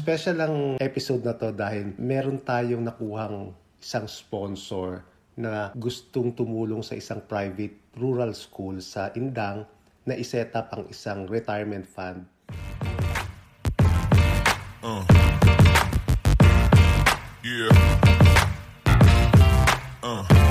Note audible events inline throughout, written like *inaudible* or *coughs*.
Special ang episode na to dahil meron tayong nakuhang isang sponsor na gustong tumulong sa isang private rural school sa Indang na iset up ang isang retirement fund. Yeah. Uh.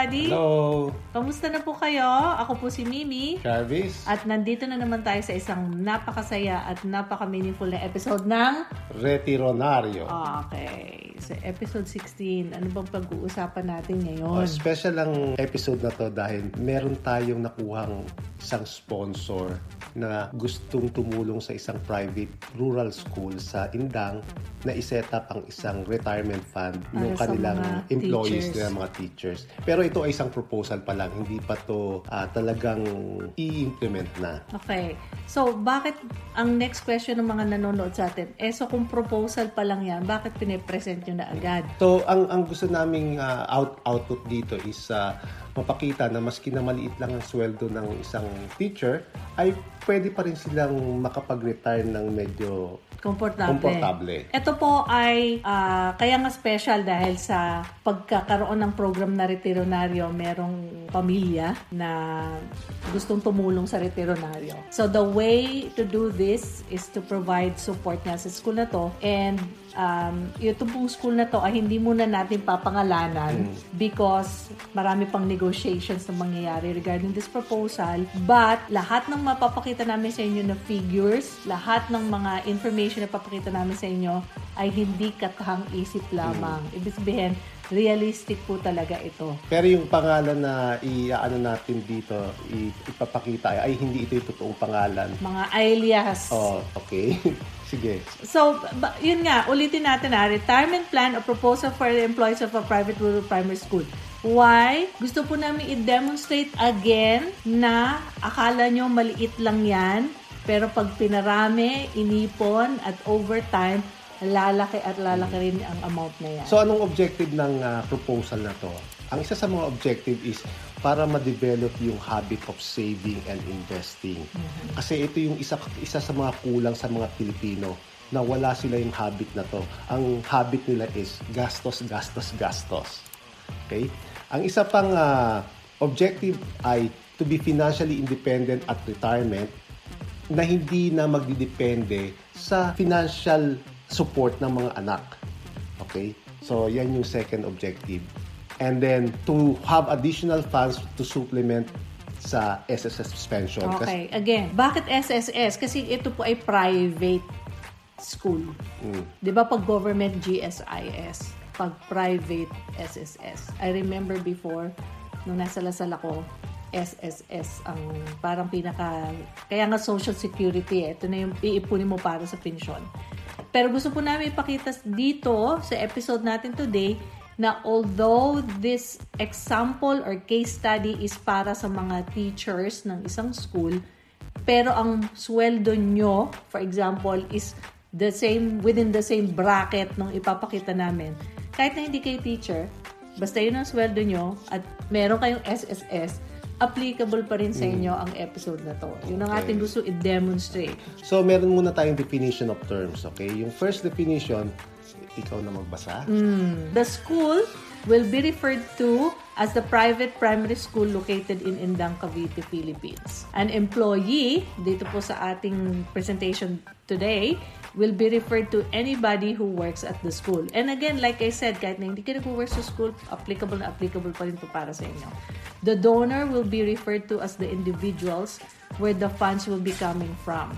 Everybody! Hello, Kamusta na po kayo? Ako po si Mimi. Jarvis. At nandito na naman tayo sa isang napakasaya at napaka-meaningful na episode ng... Retironario. Okay. So episode 16, ano bang pag-uusapan natin Oh, ngayon? special ang episode na to dahil meron tayong nakuhang isang sponsor na gustong tumulong sa isang private rural school sa Indang na iset up ang isang retirement fund ng sa kanilang mga employees teachers. nila, mga teachers. Pero ito ay isang proposal pa lang, hindi pa to ah, talagang i-implement na. Okay. So, bakit ang next question ng mga nanonood sa atin? Eh, so kung proposal pa lang yan, bakit pinipresent nyo na agad? So, ang ang gusto naming ah, out output dito is ah, mapakita na maski na maliit lang ang sweldo ng isang teacher, ay pwede pa rin silang makapag-retire ng medyo Komportable. komportable. Ito po ay ah, kaya nga special dahil sa pagkakaroon ng program na retironaryo, merong pamilya na gustong tumulong sa retironaryo. So the way to do this is to provide support nga sa school na to and um, ito pong school na to ay hindi muna natin papangalanan because marami pang negotiations na mangyayari regarding this proposal. But lahat ng mapapakita namin sa inyo na figures, lahat ng mga information na papakita namin sa inyo ay hindi katahang isip lamang. Ibig sabihin, realistic po talaga ito. Pero yung pangalan na i-ano natin dito, ipapakita ay, ay hindi ito yung totoong pangalan. Mga alias. Oh, okay. *laughs* Sige. So, yun nga, ulitin natin ha, retirement plan or proposal for the employees of a private rural primary school. Why? Gusto po namin i-demonstrate again na akala nyo maliit lang yan, pero pag pinarami, inipon, at overtime, lalaki at lalaki rin ang amount na yan. So anong objective ng ah, proposal na to? Ang isa sa mga objective is para ma-develop yung habit of saving and investing. Kasi ito yung isa isa sa mga kulang sa mga Pilipino na wala sila yung habit na to. Ang habit nila is gastos, gastos, gastos. Okay? Ang isa pang ah, objective ay to be financially independent at retirement na hindi na magdidepende sa financial support ng mga anak. Okay? So, yan yung second objective. And then, to have additional funds to supplement sa SSS pension. Kasi- Okay, again, bakit SSS? Kasi ito po ay private school. Mm. 'Di ba pag government GSIS, pag private SSS. I remember before nung nasa Lasal ako, SSS ang parang pinaka kaya nga social security eh. Ito na yung iipunin mo para sa pensyon. Pero gusto po namin ipakita dito sa episode natin today na although this example or case study is para sa mga teachers ng isang school, pero ang sweldo nyo, for example, is the same, within the same bracket nung ipapakita namin. Kahit na hindi kayo teacher, basta yun ang sweldo nyo at meron kayong SSS, applicable pa rin sa inyo ang episode na to. Yun ang Okay. ating gusto i-demonstrate. So, meron muna tayong definition of terms. Okay? Yung first definition, ikaw na magbasa. The school will be referred to as the private primary school located in Indang, Cavite, Philippines. An employee, dito po sa ating presentation today, will be referred to anybody who works at the school. And again, like I said, kahit na hindi ka nag-work sa school, applicable na applicable pa rin to para sa inyo. The donor will be referred to as the individuals where the funds will be coming from.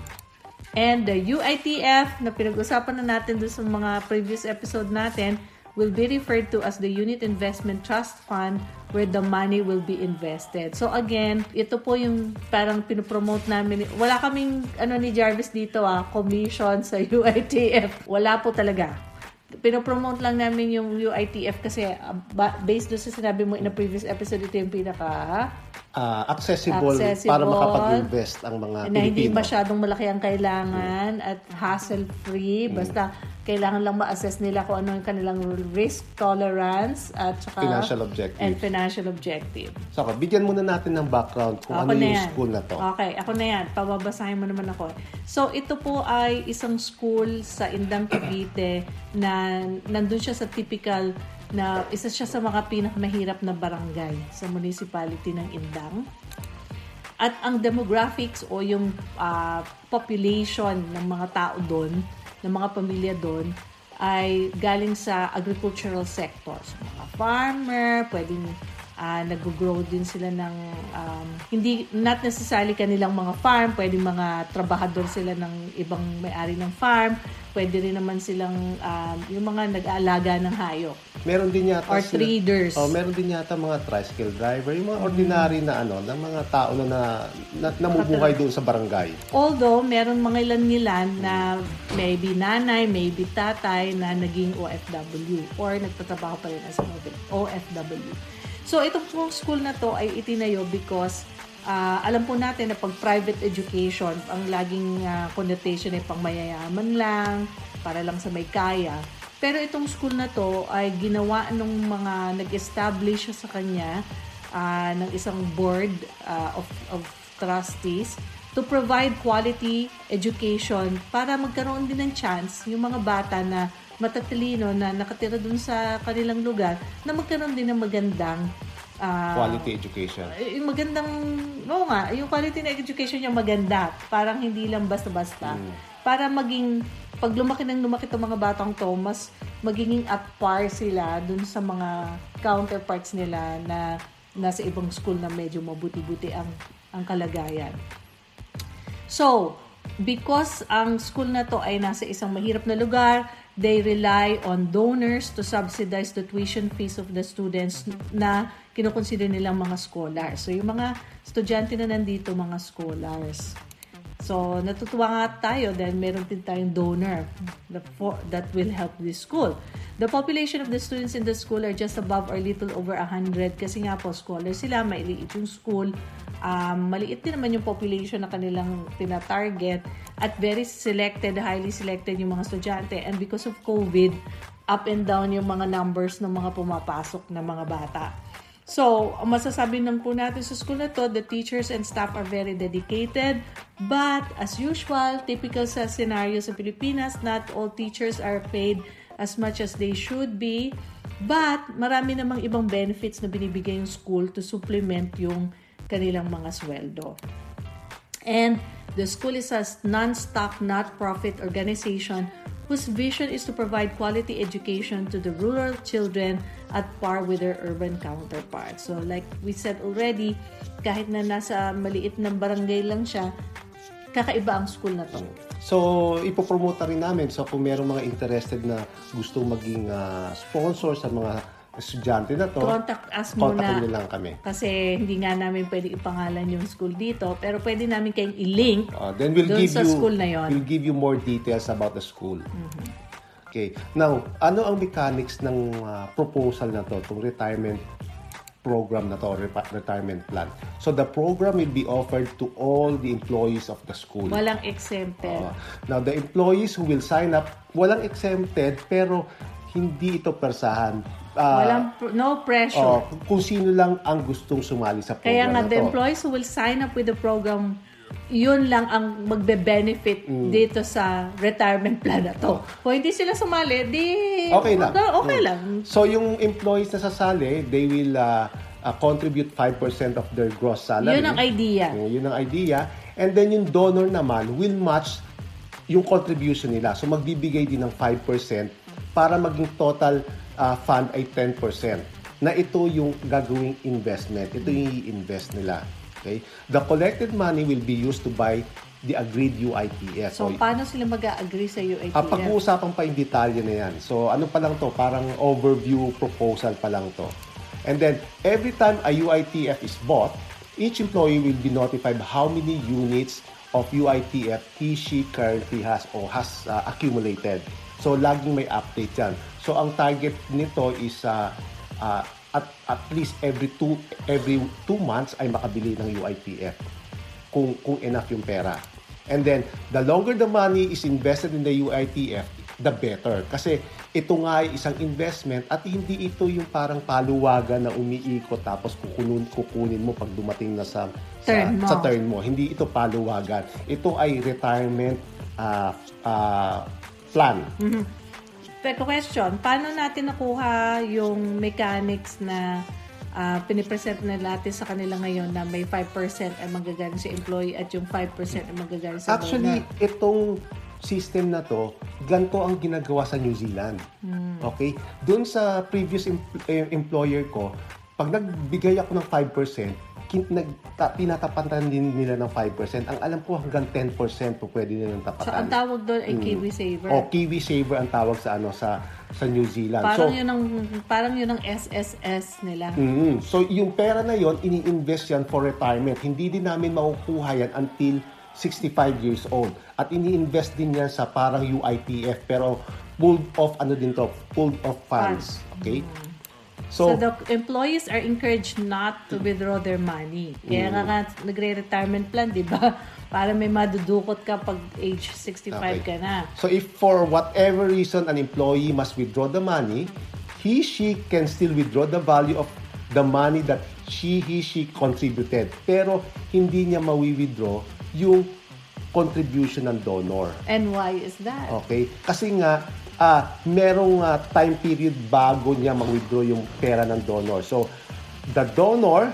And the UITF na pinag-usapan na natin doon sa mga previous episode natin will be referred to as the Unit Investment Trust Fund where the money will be invested. So again, ito po yung parang pinopromote namin. Wala kaming ano ni Jarvis dito ah, commission sa *laughs* UITF. Wala po talaga pinopromote lang namin yung UITF kasi uh, based doon sa sinabi mo in a previous episode, ito yung pinaka uh, accessible, accessible para makapag-invest ang mga na Pilipino. hindi masyadong malaki ang kailangan mm. at hassle-free. Mm. Basta kailangan lang ma-assess nila kung ano yung kanilang risk tolerance at saka financial objective. And financial objective. So, okay, bigyan muna natin ng background kung ako ano yung yan. school na to. Okay, ako na yan. Pababasahin mo naman ako. So, ito po ay isang school sa Indang Cavite na nandun siya sa typical na isa siya sa mga pinakamahirap na barangay sa municipality ng Indang. At ang demographics o yung uh, population ng mga tao doon ng mga pamilya doon ay galing sa agricultural sector. So, mga farmer, pwedeng uh, nag-grow din sila ng um, hindi not necessarily kanilang mga farm, pwedeng mga trabahador sila ng ibang may-ari ng farm, pwede rin naman silang um, yung mga nag-aalaga ng hayop. Meron din yata or sila, traders. Oh, meron din yata mga tricycle driver, yung mga ordinary na ano, ng mga tao na, na, na namumuhay doon sa barangay. Although meron mga ilan-ilan na maybe nanay, maybe tatay na naging OFW or nagtatrabaho pa rin as OFW. So itong school na to ay itinayo because uh, alam po natin na pag private education, ang laging uh, connotation ay pang mayayaman lang, para lang sa may kaya. Pero itong school na to ay ginawa nung mga nag-establish sa kanya uh, ng isang board uh, of, of trustees to provide quality education para magkaroon din ng chance yung mga bata na matatalino na nakatira dun sa kanilang lugar na magkaroon din ng magandang uh, quality education. Yung magandang, oo nga, yung quality na education niya maganda. Parang hindi lang basta-basta. Mm. Para maging pag lumaki ng lumaki itong mga batang to, mas magiging at par sila dun sa mga counterparts nila na nasa ibang school na medyo mabuti-buti ang, ang kalagayan. So, because ang school na to ay nasa isang mahirap na lugar, they rely on donors to subsidize the tuition fees of the students na kinukonsider nilang mga scholars. So, yung mga estudyante na nandito, mga scholars. So, natutuwa nga tayo dahil meron din tayong donor that will help this school. The population of the students in the school are just above or little over 100 kasi nga po, scholars sila, mailiit yung school. Um, maliit din naman yung population na kanilang tina-target at very selected, highly selected yung mga estudyante. And because of COVID, up and down yung mga numbers ng mga pumapasok na mga bata. So, masasabi lang po natin sa school na to, the teachers and staff are very dedicated. But, as usual, typical sa scenario sa Pilipinas, not all teachers are paid as much as they should be. But, marami namang ibang benefits na binibigay yung school to supplement yung kanilang mga sweldo. And the school is a non-stock, not-profit organization whose vision is to provide quality education to the rural children at par with their urban counterparts. So like we said already, kahit na nasa maliit ng barangay lang siya, kakaiba ang school na to. So, ipopromote rin namin. So, kung merong mga interested na gusto maging uh, sponsor sa mga estudyante na to, contact us muna. Contact lang kami. Kasi hindi nga namin pwede ipangalan yung school dito, pero pwede namin kayong i-link uh, then we'll give sa you, school na yon. We'll give you more details about the school. Mm-hmm. Okay. Now, ano ang mechanics ng uh, proposal na to, itong retirement program na to, retirement plan. So the program will be offered to all the employees of the school. Walang exempted. Uh, now the employees who will sign up, walang exempted pero hindi ito persahan uh, Walang, no pressure. Oh, kung sino lang ang gustong sumali sa program Kaya nga, the employees who will sign up with the program, yun lang ang magbe-benefit mm. dito sa retirement plan na to. Oh. Kung hindi sila sumali, di... Okay lang. Okay mm. lang. So, yung employees na sasali, they will uh, uh, contribute 5% of their gross salary. Yun ang idea. Uh, yun ang idea. And then yung donor naman will match yung contribution nila. So, magbibigay din ng 5% para maging total uh, fund ay 10% na ito yung gagawing investment. Ito yung i-invest nila. Okay? The collected money will be used to buy the agreed UITF. So, paano sila mag-agree sa UITF? Ah, pag-uusapan pa yung detalye na yan. So, ano pa lang to? Parang overview proposal pa lang to. And then, every time a UITF is bought, each employee will be notified how many units of UITF he, she currently has or has uh, accumulated. So, laging may update yan. So, ang target nito is uh, uh, at, at least every two every two months ay makabili ng UITF kung kung enough yung pera. And then, the longer the money is invested in the UITF, the better. Kasi ito nga ay isang investment at hindi ito yung parang paluwagan na umiikot tapos kukunin, kukunin mo pag dumating na sa, Turn sa, mo. sa turn mo. Hindi ito paluwagan. Ito ay retirement uh, uh, plan. Pero question, paano natin nakuha yung mechanics na ah, pinipresent na natin sa kanila ngayon na may 5% ay magagaling sa employee at yung 5% ay magagaling sa Actually, donor? itong system na to, ganito ang ginagawa sa New Zealand. Okay? Doon sa previous em- eh, employer ko, pag nagbigay ako ng 5%, kin- nag, ta- tinatapatan din nila ng 5%. Ang alam ko hanggang 10% po pwede nilang So, tapatan. ang tawag doon ay Kiwi Saver. o Kiwi Saver ang tawag sa ano sa sa New Zealand. Parang so, yun ang parang yun ang SSS nila. Mm, so yung pera na yon ini-invest yan for retirement. Hindi din namin makukuha yan until 65 years old. At ini-invest din yan sa parang UITF pero pulled off ano din to, pulled off funds. Okay? So, So, the employees are encouraged not to withdraw their money. Kaya nga nga nagre-retirement plan, di ba? *laughs* Para may madudukot ka pag age 65 Okay. ka na. so if for whatever reason an employee must withdraw the money, he she can still withdraw the value of the money that she he she contributed. Pero hindi niya mawi-withdraw yung contribution ng donor. And why is that? Okay? Kasi nga, ah merong ah, time period bago niya mag-withdraw yung pera ng donor. So, the donor,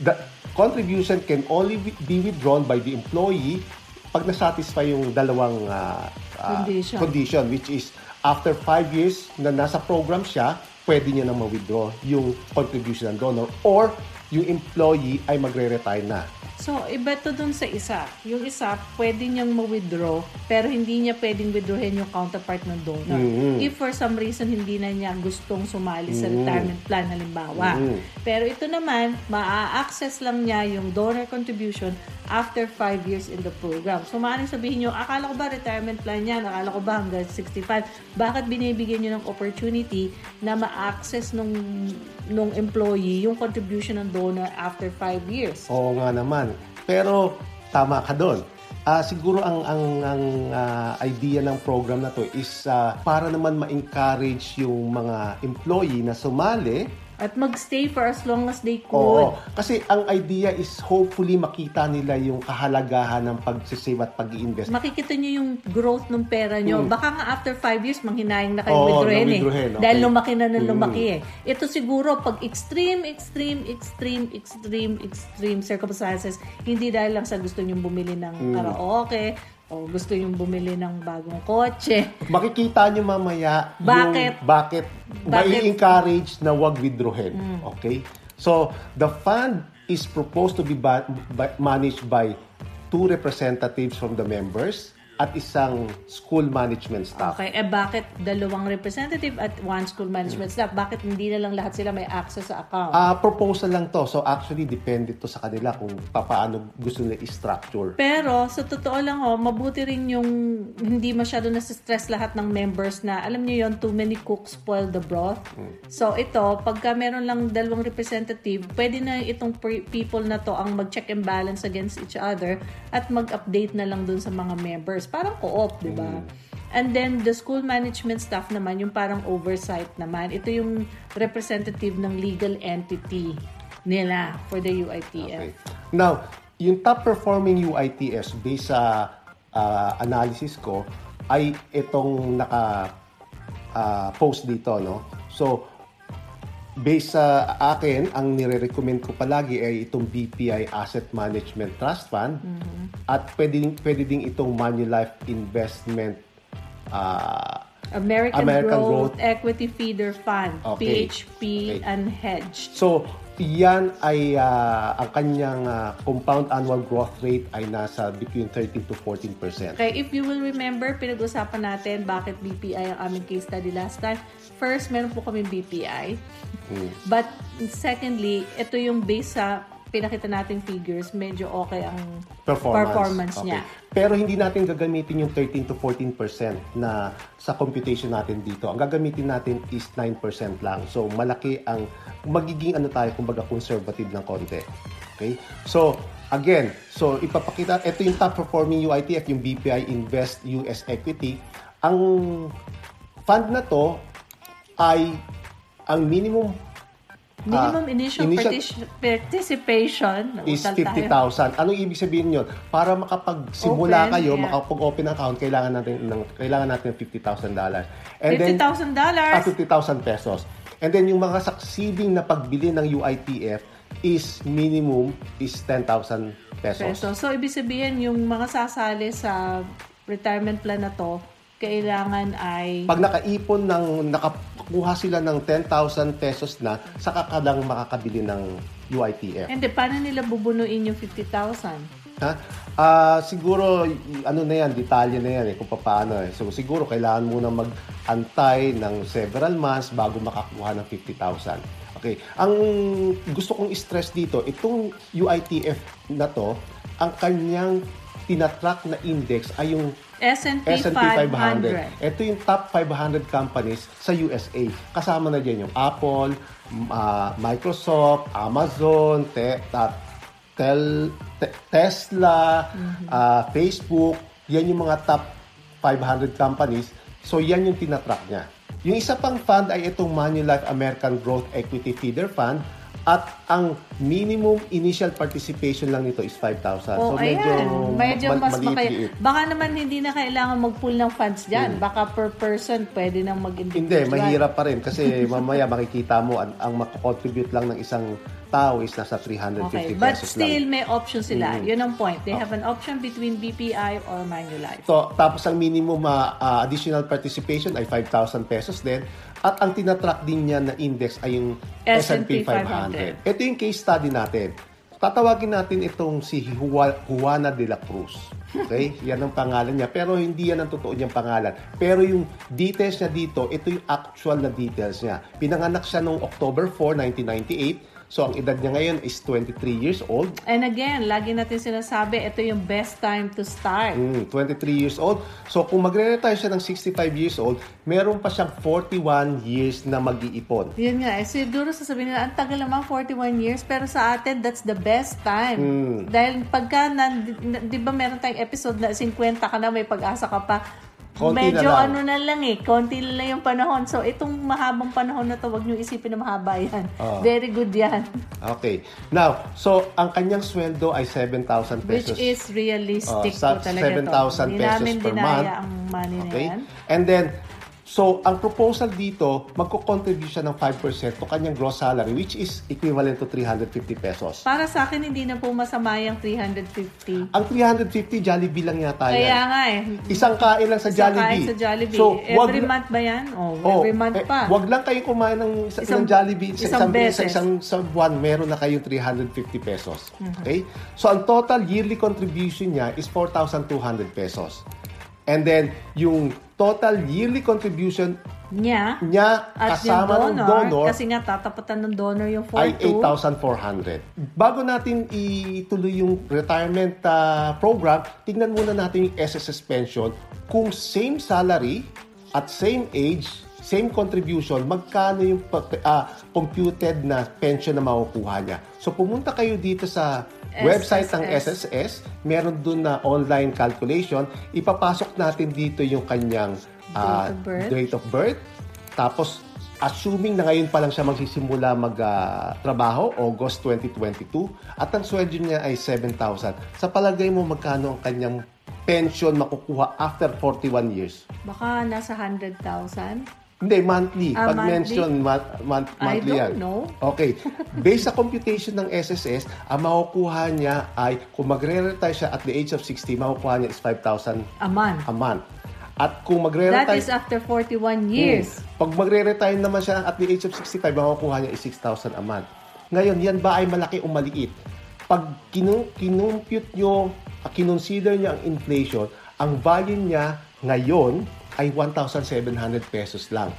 the contribution can only be- withdrawn by the employee pag nasatisfy yung dalawang ah, ah, Condition. condition, which is after five years na nasa program siya, pwede niya na ma-withdraw yung contribution ng donor or yung employee ay magre-retire na. So, iba to dun sa isa. Yung isa, pwede niyang ma-withdraw, pero hindi niya pwedeng withdrawin yung counterpart ng donor. If for some reason hindi na niya gustong sumali sa retirement plan, halimbawa. Pero ito naman, maa-access lang niya yung donor contribution after 5 years in the program. So, maaaring sabihin niyo, akala ko ba retirement plan yan? Akala ko ba hanggang 65? Bakit binibigyan niyo ng opportunity na ma-access nung, nung employee yung contribution ng donor after 5 years? Oo nga naman. Pero tama ka doon. Ah, siguro ang ang ang ah, idea ng program na to is ah, para naman ma-encourage yung mga employee na sumali. At magstay for as long as they could. Oo. Kasi ang idea is hopefully makita nila yung kahalagahan ng pagsisave at pag-i-invest. makikita nyo yung growth ng pera nyo. Baka nga after 5 years, manghinayang na kayo. Oo, withdrawin eh. okay. Dahil lumaki na Mm. lumaki eh. Ito siguro, pag extreme, extreme, extreme, extreme, extreme circumstances, hindi dahil lang sa gusto nyong bumili ng Hmm. karaoke, o gusto nyong bumili ng bagong kotse. Makikita nyo mamaya Bakit? yung bakit, Bakit? Hmm. mai-encourage na wag withdrawin. Okay? So, the fund is proposed to be ba- ba- managed by two representatives from the members at isang school management staff. Okay, eh bakit dalawang representative at one school management staff? Bakit hindi na lang lahat sila may access sa account? Ah, proposal lang to. So actually depende to sa kanila kung paano gusto nila i-structure. Pero sa totoo lang ho, mabuti rin yung hindi masyado na stress lahat ng members na alam niyo yon too many cooks spoil the broth. So ito, pagka meron lang dalawang representative, pwede na itong people na to ang mag-check and balance against each other at mag-update na lang dun sa mga members. Parang co-op, di ba? And then, the school management staff naman, yung parang oversight naman. Ito yung representative ng legal entity nila for the UITF. Okay. Now, yung top performing UITS based sa ah, analysis ko ay itong naka ah, post dito, no? So, based sa akin, ang nire-recommend ko palagi ay itong BPI Asset Management Trust Fund at pwede, pwede ding itong Manulife Investment ah, American, American Growth, Growth. Equity Feeder Fund, Okay. PHP Okay. unhedged. So, yan ay ah, ang kanyang ah, compound annual growth rate ay nasa between 13 to 14%. Okay, if you will remember, pinag-usapan natin bakit BPI ang aming case study last time. First, meron po kami BPI. Mm. But secondly, ito yung base sa pinakita nating figures, medyo okay ang Performance, performance Okay. niya. Pero hindi natin gagamitin yung 13 to 14% na sa computation natin dito. Ang gagamitin natin is 9% lang. So, malaki ang magiging ano tayo, kumbaga conservative ng konti. Okay? So, again, so ipapakita, ito yung top performing UITF, yung BPI Invest US Equity. Ang fund na to ay ang minimum Minimum Ah, initial, initial- partic- participation, is nautal tayo. 50,000. Anong ibig sabihin yun? Para makapagsimula Open, kayo, yeah. makapag-open account, kailangan natin ng kailangan natin ng $50,000. And then $50,000. ah, 50,000 pesos. And then yung mga succeeding na pagbili ng UITF is minimum is 10,000 pesos. peso. So, ibig sabihin, yung mga sasali sa retirement plan na to, kailangan ay Pag nakaipon ng nakakuha sila ng 10,000 pesos na, saka ka lang makakabili ng UITF. Hindi, paano nila bubunuin yung 50,000? Ha? Ah, siguro ano na yan, detalye na yan eh kung paano eh. So siguro kailangan muna mag-antay ng several months bago makakuha ng 50,000. Okay. Ang gusto kong stress dito, itong UITF na to, ang kanyang tinatrack na index ay yung S&P, S&P 500. 500. Ito yung top 500 companies sa USA. Kasama na dyan yung Apple, ah, Microsoft, Amazon, te, ta- tel, te- Tesla, ah, Facebook. Yan yung mga top 500 companies. So, yan yung tinatrack niya. Yung isa pang fund ay itong Manulife American Growth Equity Feeder Fund at ang minimum initial participation lang nito is 5,000. Oh, so, medyo, ayan. Medyo ma- mas maliit-liit. makay... Baka naman hindi na kailangan mag-pull ng funds dyan. Baka per person, pwede nang mag-individual. Hindi, mahirap pa rin kasi *laughs* mamaya makikita mo ang, ang makakontribute lang ng isang tao is nasa 350 Okay, pesos but lang. still may option sila. Mhm. Yun ang point. They have an option between BPI or Manulife. So, tapos ang minimum ah, additional participation ay 5,000 pesos din. At ang tinatrack din niya na index ay yung S&P S&P 500. Ito yung case study natin. Tatawagin natin itong si Juan- Juana de la Cruz. Okay? *laughs* Yan ang pangalan niya. Pero hindi yan ang totoo niyang pangalan. Pero yung details niya dito, ito yung actual na details niya. Pinanganak siya noong October 4, 1998. So, ang edad niya ngayon is 23 years old. And again, lagi natin sinasabi, ito yung best time to start. Mm, 23 years old. So, kung magre-retire siya ng 65 years old, meron pa siyang 41 years na mag-iipon. Yun nga, eh, siguro sasabihin nila, ang tagal naman, 41 years, pero sa atin, that's the best time. Hmm. Dahil pagka, na- di ba meron tayong episode na 50 ka na, may pag-asa ka pa, Konti medyo na lang. ano na lang eh, konti na lang yung panahon. So, itong mahabang panahon na to, wag nyo isipin na mahaba yan. Oo. Very good yan. Okay. Now, so, ang kanyang sweldo ay 7,000 Which pesos. is realistic Oh, po talaga to. 7,000 Hindi pesos namin per dinaya month. ang money na Okay? yan. And then, so, ang proposal dito, magko-contribute siya ng 5% to kanyang gross salary, which is equivalent to 350 pesos. Para sa akin, hindi na po masama yung 350. Ang 350, Jollibee lang yata Kaya yan. nga eh. Isang kain lang sa Isang Jollibee. kain sa Jollibee. So, wag every na- month ba yan? Oh, Oh, every month eh, pa. Wag lang kayo kumain ng sa, Isang- ng Jollibee sa isang isang, beses. sa isang sa buwan, meron na kayong 350 pesos. Mm-hmm. Okay? So ang total yearly contribution niya is 4,200 pesos. And then yung total yearly contribution Niya. niya At kasama yung ng donor, donor kasi nga tatapatan ng donor yung ay 4-2. 8,400. Bago natin ituloy yung retirement ah, program, tingnan muna natin yung SSS pension. Kung same salary at same age, same contribution, magkano yung ah, computed na pension na makukuha niya. So pumunta kayo dito sa website ng SSS. Meron dun na online calculation, ipapasok natin dito yung kanyang ah, Date of birth. date of birth. Tapos, assuming na ngayon pa lang siya magsisimula mag-trabaho, August 2022, at ang sweldo niya ay 7,000. Sa palagay mo, magkano ang kanyang pension makukuha after 41 years? Baka nasa 100,000. Hindi, monthly. Ah, Pag monthly? mention, month, month, I monthly don't yan. know. Okay. Based sa computation ng SSS, ang makukuha niya ay, kung magre-retire siya at the age of 60, makukuha niya is 5,000 A month. a month. At kung That magre-retire... is after 41 years. Hmm. Pag magre-retire naman siya at the age of 65, makukuha niya is 6,000 a month. Ngayon, yan ba ay malaki o maliit? Pag kinu- kinumpute nyo, kinonsider niya ang inflation, ang value niya ngayon ay 1,700 pesos lang.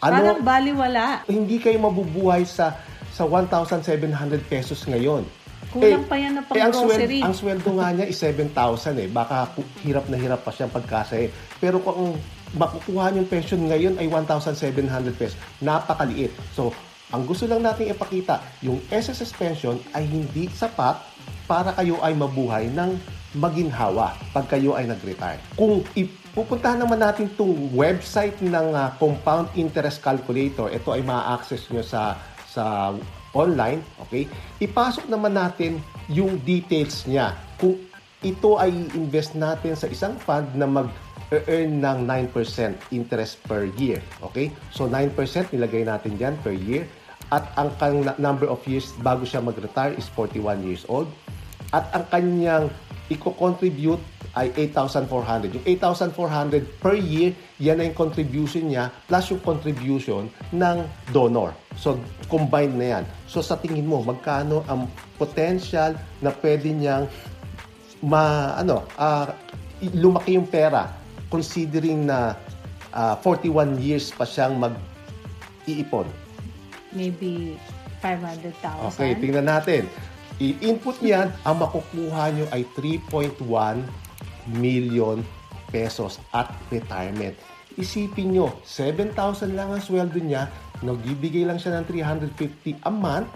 Parang baliwala. hindi kayo mabubuhay sa sa 1,700 pesos ngayon. Kulang pa yan na pang eh, ang grocery. Sweldo, ang sweldo nga niya is 7,000 eh. Baka hirap na hirap pa siyang pagkasaya. Pero kung makukuha niyong pension ngayon ay 1,700 pesos, napakaliit. So, ang gusto lang natin ipakita, yung SSS pension ay hindi sapat para kayo ay mabuhay ng maginhawa pag kayo ay nag-retire. Kung ipupuntahan naman natin itong website ng ah, Compound Interest Calculator, ito ay ma-access nyo sa sa online, okay? Ipasok naman natin yung details niya. Kung ito ay invest natin sa isang fund na mag-earn ng 9% interest per year, okay? So 9% nilagay natin diyan per year at ang kang number of years bago siya mag-retire is 41 years old at ang kanyang i-contribute ay 8,400. Yung 8,400 per year, yan ay yung contribution niya plus yung contribution ng donor. So, combined na yan. So, sa tingin mo, magkano ang potential na pwede niyang ma, ano, i- lumaki yung pera considering na ah, 41 years pa siyang mag-iipon. Maybe 500,000. Okay, tingnan natin. I-input niyan, ang makukuha nyo ay 3.1 million pesos at retirement. Isipin nyo, 7,000 lang ang sweldo niya, nagbibigay lang siya ng 350 a month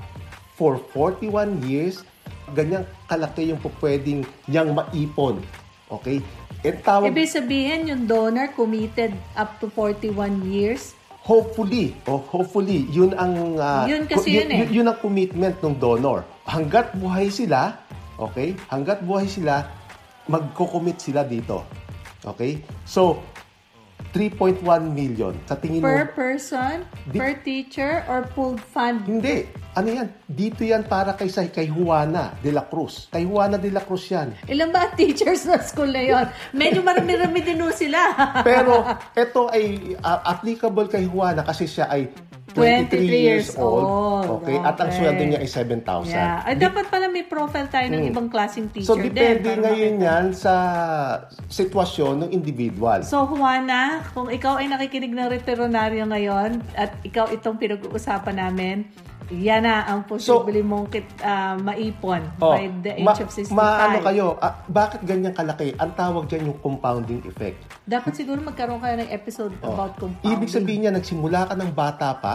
for 41 years, ganyang kalaki yung pwedeng niyang maipon. Okay? And tawag, Ibig sabihin, yung donor committed up to 41 years. hopefully, oh, hopefully, yun ang ah, Yun kasi yun eh. yun ang commitment ng donor. Hanggat buhay sila, okay? Hanggat buhay sila, magko-commit sila dito. Okay? So 3.1 million. Sa tingin Per mo, person, Di- per teacher, or pooled fund? hindi. Ano yan? Dito yan para kay, sa- kay Juana de la Cruz. Kay Juana de la Cruz yan. Ilan ba teachers na school na yon? Medyo marami-rami din sila. Pero *laughs* ito ay ah, applicable kay Juana kasi siya ay 23 23 years old. old. Okay? At ang Okay. sweldo niya ay 7,000. yeah. Ay, dapat pala may profile tayo ng ibang klaseng teacher Hmm. So, depende din. ngayon makita. yan sa sitwasyon ng individual. So, Juana, kung ikaw ay nakikinig ng veterinaryo ngayon at ikaw itong pinag-uusapan namin, yan na ang posible mong kit, ah, maipon Oh, by the age ma- of 65. Maano kayo, ah, bakit ganyan kalaki? Ang tawag dyan yung compounding effect. Dapat siguro magkaroon kayo ng episode Oh. about compounding. Ibig sabihin niya, nagsimula ka ng bata pa,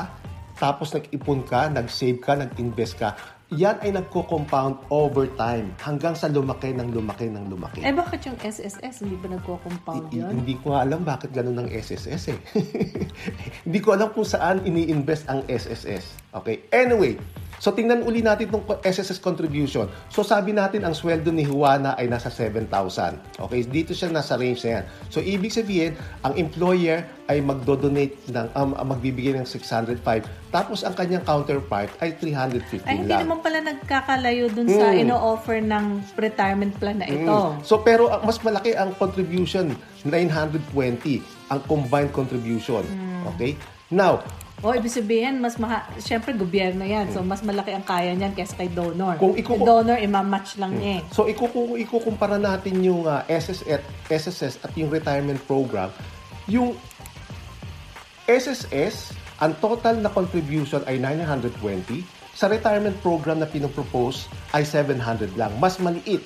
tapos nag-ipon ka, nag-save ka, nag-invest ka, yan ay nagko-compound over time hanggang sa lumaki ng lumaki ng lumaki. Eh, bakit yung SSS hindi ba nagko-compound I- yun? hindi ko alam bakit ganun ang SSS eh. *laughs* hindi ko alam kung saan ini-invest ang SSS. Okay? Anyway, so tingnan uli natin itong SSS contribution. So sabi natin ang sweldo ni Juana ay nasa 7,000. Okay? Dito siya nasa range na yan. So ibig sabihin, ang employer ay magdo-donate ng, um, magbibigay ng 605. Tapos ang kanyang counterpart ay 350 Ay, hindi lang. naman pala nagkakalayo dun sa Mm. ino-offer ng retirement plan na ito. Mm. So pero ang mas malaki ang contribution, 920 ang combined contribution. Mm. Okay? Now, O, ibig sabihin, mas maha... Siyempre, gobyerno yan. So, mas malaki ang kaya niyan kaysa kay donor. Kung ikuku- Kay donor, imamatch lang niya eh. so ikuku ikukumpara natin yung ah, SSS, SSS at yung retirement program. Yung SSS, ang total na contribution ay 920. Sa retirement program na pinopropose ay 700 lang. Mas maliit.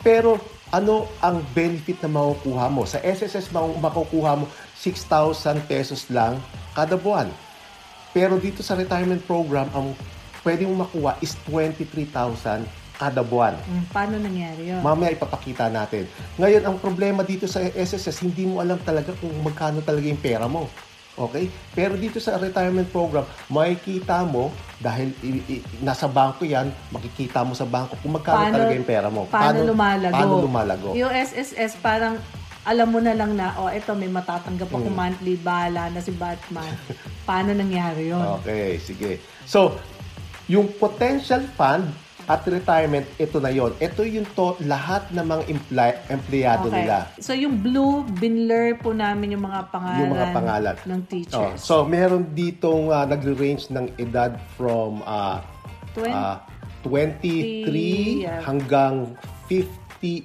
Pero ano ang benefit na makukuha mo? Sa SSS, ma- makukuha mo 6,000 pesos lang kada buwan. Pero dito sa retirement program, ang pwede mong makuha is 23,000 kada buwan. Mm, paano nangyari yun? Mamaya ipapakita natin. Ngayon, ang problema dito sa SSS, hindi mo alam talaga kung magkano talaga yung pera mo. Okay? Pero dito sa retirement program, makikita mo, dahil i- i- nasa bangko yan, makikita mo sa bangko kung magkano talaga yung pera mo. Paano, lumalago? Paano lumalago? Yung SSS, parang alam mo na lang na, oh, eto, may matatanggap ako Hmm. monthly, bahala na si Batman. *laughs* paano nangyari yun? Okay, sige. So, yung potential fund At retirement, ito na yon. Ito yung to, lahat ng mga empl- empleyado nila. So yung blue, binler po namin yung mga pangalan, Yung mga pangalan. ng Oh, teachers. so, meron ditong uh, nagre-range ng edad from uh, Twen- uh, 23 yeah. hanggang 58.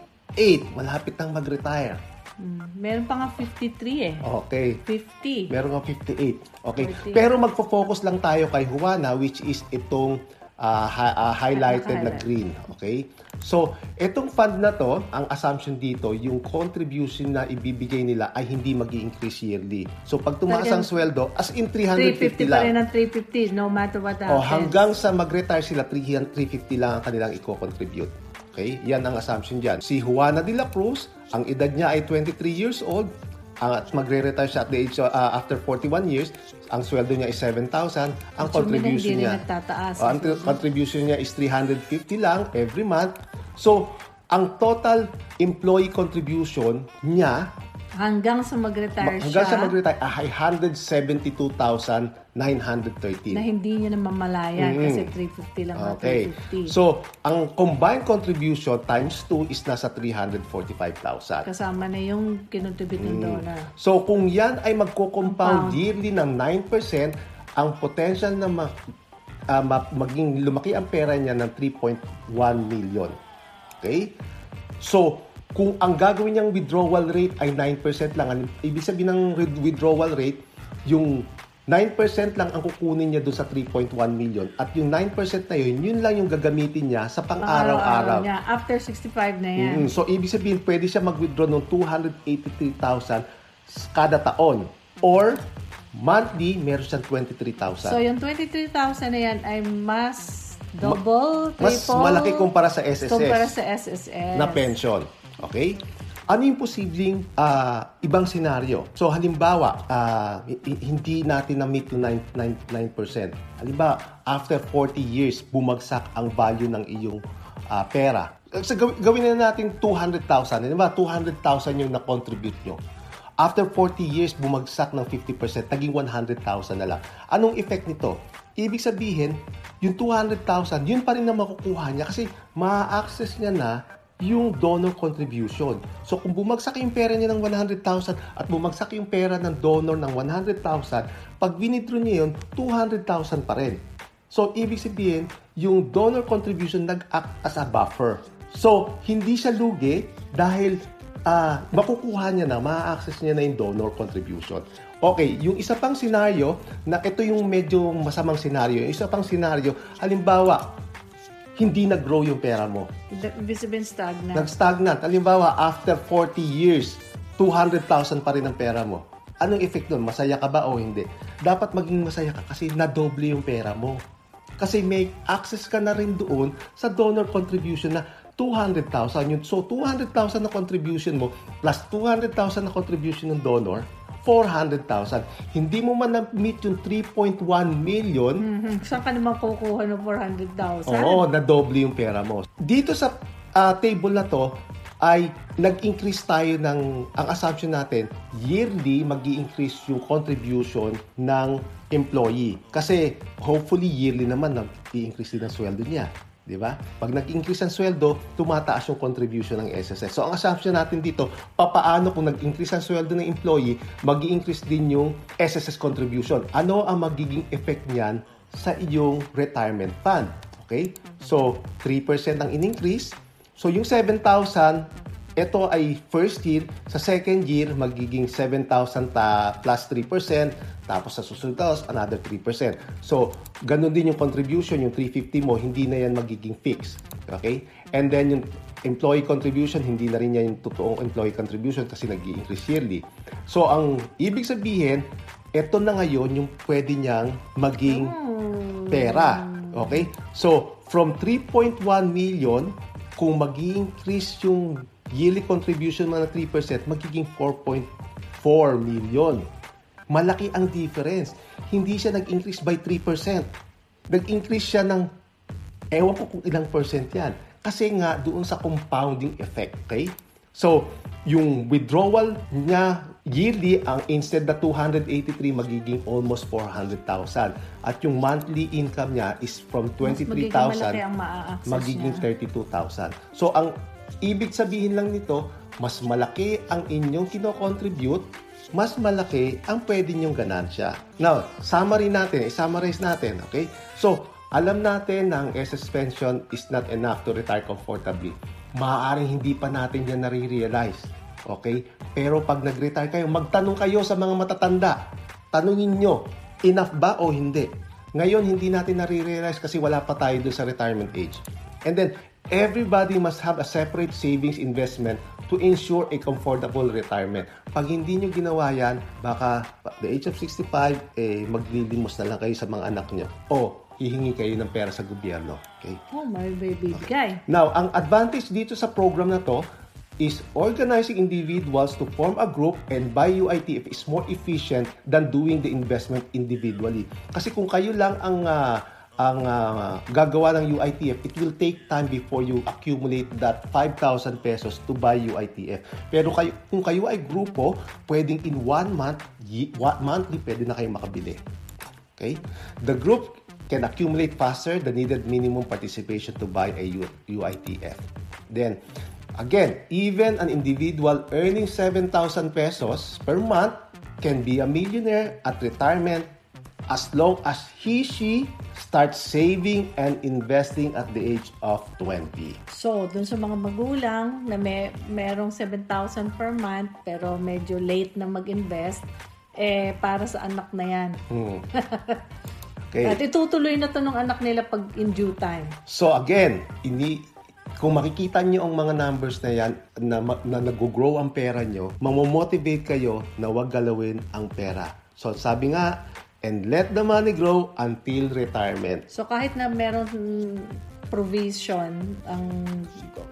Malapit nang mag-retire. Mm, meron pa nga 53 eh. Okay. 50. Meron nga 58. Okay. 40. Pero magfo-focus lang tayo kay Juana which is itong ah, hi- ah, highlighted na green. Okay? So, itong fund na to, ang assumption dito, yung contribution na ibibigay nila ay hindi mag increase yearly. So, pag tumaas ang sweldo, as in 350 350 pa rin lang. ang 350 no matter what O, happens. hanggang sa mag-retire sila, 300 350 lang ang kanilang i-contribute. Okay? Yan ang assumption dyan. Si Juana de la Cruz, ang edad niya ay 23 years old, ang- at magre-retire siya at the age uh, after 41 years, ang sweldo niya is 7,000, ang contribution niya. Oh, ang tri- contribution niya is 350 lang every month. So, ang total employee contribution niya hanggang sa mag-retire hanggang siya sa mag-retire ay 172,913. na hindi niya na mamalayan kasi 350 lang ang Mm. Okay. 350. So, ang combined contribution times 2 is nasa 345,000. Kasama na yung kinontribute Mm. ng donor. So, kung yan ay magko-compound Compound. yearly ng 9%, ang potential na ma- ah, ma- maging lumaki ang pera niya ng 3.1 million. Okay? So, kung ang gagawin niyang withdrawal rate ay 9% lang, ang ibig sabihin ng with- withdrawal rate, yung 9% lang ang kukunin niya doon sa 3.1 million. At yung 9% na yun, yun lang yung gagamitin niya sa pang-araw-araw. niya. After 65 na yan. Mm, so, ibig sabihin, pwede siya mag-withdraw ng 283,000 kada taon. Or, monthly, meron siyang 23,000. So, yung 23,000 na yan ay mas double, Mas triple, malaki kumpara sa SSS kumpara sa SSS. na pension. Okay? Ano yung posibleng ah, ibang senaryo? So, halimbawa, hi- hindi natin na-meet yung 9%. Halimbawa, after 40 years, bumagsak ang value ng iyong ah, pera. So, gaw- gawin na natin 200,000. Halimbawa, 200,000 yung na-contribute nyo. After 40 years, bumagsak ng 50%, naging 100,000 na lang. Anong effect nito? Ibig sabihin, yung 200,000, yun pa rin na makukuha niya kasi ma-access niya na yung donor contribution. So kung bumagsak yung pera niya ng 100,000 at bumagsak yung pera ng donor ng 100,000, pag winithdraw niya yun, 200,000 pa rin. So ibig sabihin, yung donor contribution nag-act as a buffer. So hindi siya lugi dahil ah makukuha niya na, ma-access niya na yung donor contribution. Okay, yung isa pang senaryo, na ito yung medyo masamang senaryo. Yung isa pang senaryo, halimbawa, hindi nag-grow yung pera mo. Ibig sabihin stagnant. Nag-stagnant. Halimbawa, after 40 years, 200,000 pa rin ang pera mo. Anong effect nun? Masaya ka ba o hindi? Dapat maging masaya ka kasi nadoble yung pera mo. Kasi may access ka na rin doon sa donor contribution na 200,000 yun. So, 200,000 na contribution mo plus 200,000 na contribution ng donor, 400,000. Hindi mo man na-meet yung 3.1 million, Mhm. Saan ka naman kukuha ng 400,000? Oo, na-double yung pera mo. Dito sa ah, table na to, ay nag-increase tayo ng, ang assumption natin, yearly mag increase yung contribution ng employee. Kasi hopefully yearly naman nag-i-increase din ang sweldo niya. Di ba? Pag nag-increase ang sweldo, tumataas yung contribution ng SSS. So ang assumption natin dito, papaano kung nag-increase ang sweldo ng employee, mag increase din yung SSS contribution. Ano ang magiging effect niyan sa iyong retirement fund? Okay? So, 3% ang in-increase. So, yung 7,000, ito ay first year. Sa second year, magiging 7,000 ta plus 3%. Tapos sa susunod taos, another 3%. So, ganun din yung contribution, yung 350 mo, hindi na yan magiging fixed. Okay? And then yung employee contribution, hindi na rin yan yung totoong employee contribution kasi nag increase yearly. So, ang ibig sabihin, ito na ngayon yung pwede niyang maging pera. Okay? So, from 3.1 million, kung mag increase yung yearly contribution mo na 3%, magiging 4.4 million. Malaki ang difference. Hindi siya nag-increase by 3%. Nag-increase siya ng, ewan ko kung ilang percent yan. Kasi nga, doon sa compounding effect, okay? So, yung withdrawal niya yearly, ang instead na 283, magiging almost 400,000. At yung monthly income niya is from Mas magiging malaki 23,000 ang maa-access magiging niya. 32,000. So, ang ibig sabihin lang nito, mas malaki ang inyong kino-contribute, mas malaki ang pwede nyong ganansya. Now, summary natin, i-summarize natin, okay? So, alam natin na ang SS pension is not enough to retire comfortably. Maaaring hindi pa natin yan nare-realize. Okay? Pero pag nag-retire kayo, magtanong kayo sa mga matatanda. Tanungin nyo, enough ba o hindi? Ngayon, hindi natin nare-realize kasi wala pa tayo doon sa retirement age. And then, everybody must have a separate savings investment to ensure a comfortable retirement. Pag hindi nyo ginawa yan, baka at the age of 65, eh, maglilimos na lang kayo sa mga anak nyo. O, hihingi kayo ng pera sa gobyerno. Okay? Oh, may bibigay. Now, ang advantage dito sa program na to is organizing individuals to form a group and buy UITF is more efficient than doing the investment individually. Kasi kung kayo lang ang ah, ang ah, gagawa ng UITF, it will take time before you accumulate that 5,000 pesos to buy UITF. Pero kayo, kung kayo ay grupo, pwedeng in one month, one monthly, pwede na kayo makabili. Okay? The group can accumulate faster the needed minimum participation to buy a UITF. Then, again, even an individual earning 7,000 pesos per month can be a millionaire at retirement as long as he, she starts saving and investing at the age of 20. So, dun sa mga magulang na may merong 7,000 per month pero medyo late na mag-invest, eh, para sa anak na yan. Hmm. *laughs* Okay. At itutuloy na to ng anak nila pag in due time. So again, ini kung makikita niyo ang mga numbers na yan na, na nag-grow ang pera niyo, mamomotivate kayo na wag galawin ang pera. So sabi nga, and let the money grow until retirement. So, kahit na meron provision ang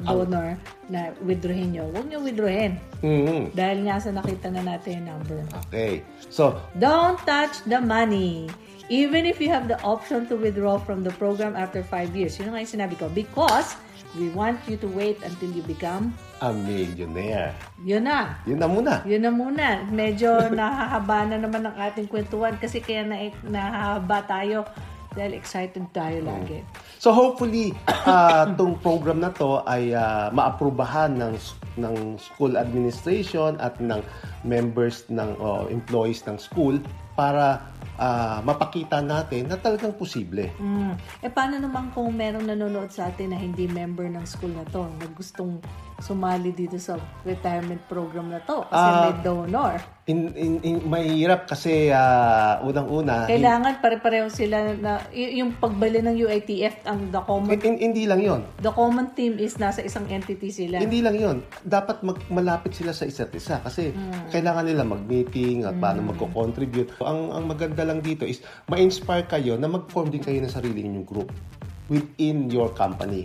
donor na withdrawin nyo, huwag nyo withdrawin. Mhm. Dahil nga sa nakita na natin yung number. Okay. So, Don't touch the money. Even if you have the option to withdraw from the program after 5 years. Yun nga yung sinabi ko. Because we want you to wait until you become, a millionaire. yun na. Yun na muna. Yun na muna. Medyo *laughs* nahahaba na naman ang ating kwentuhan kasi kaya na, nahahaba tayo dahil excited tayo lagi. So hopefully, uh, *coughs* tong program na to ay ah, maaprubahan ng ng school administration at ng members ng o employees ng school para ah, mapakita natin na talagang posible. Mm. Eh, paano naman kung merong nanonood sa atin na hindi member ng school na to, na gustong sumali dito sa retirement program na to kasi Ah, may donor. In, in, in, mahirap kasi ah, unang-una, Kailangan pare-pareho sila na y- yung pagbali ng UITF ang the common hin- hindi lang yon the common team is nasa isang entity sila. Hindi lang yon Dapat mag, malapit sila sa isa't isa kasi kailangan nila mag-meeting at paano magko-contribute. Ang, ang maganda lang dito is ma-inspire kayo na mag-form din kayo ng sarili ninyong group within your company.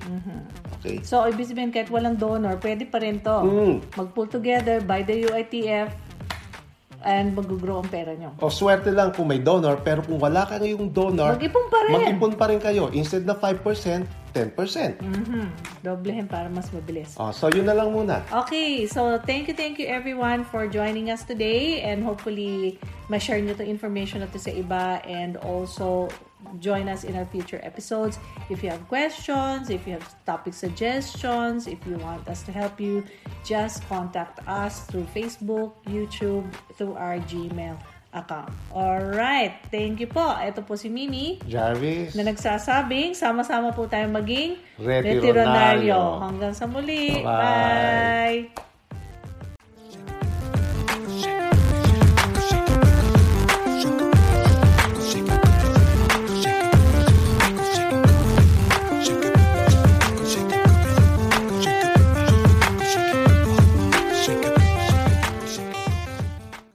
Okay? So, ibig sabihin, kahit walang donor, pwede pa rin to. Mm. Mag-pull together, buy the UITF, and mag-grow ang pera nyo. O swerte lang kung may donor, pero kung wala kayong donor, Mag-ipon pa rin. mag-ipon pa rin kayo. Instead na 5%, 10%. Mhm. Doblehin para mas mabilis. O, so yun na lang muna. Okay, so thank you, thank you everyone for joining us today and hopefully ma-share nyo itong information na to sa iba and also join us in our future episodes. If you have questions, if you have topic suggestions, if you want us to help you, just contact us through Facebook, YouTube, through our Gmail account. Alright, thank you po. Ito po si Mimi Jarvis. na nagsasabing sama-sama po tayo maging Retironaryo. Hanggang sa muli. Bye-bye. Bye.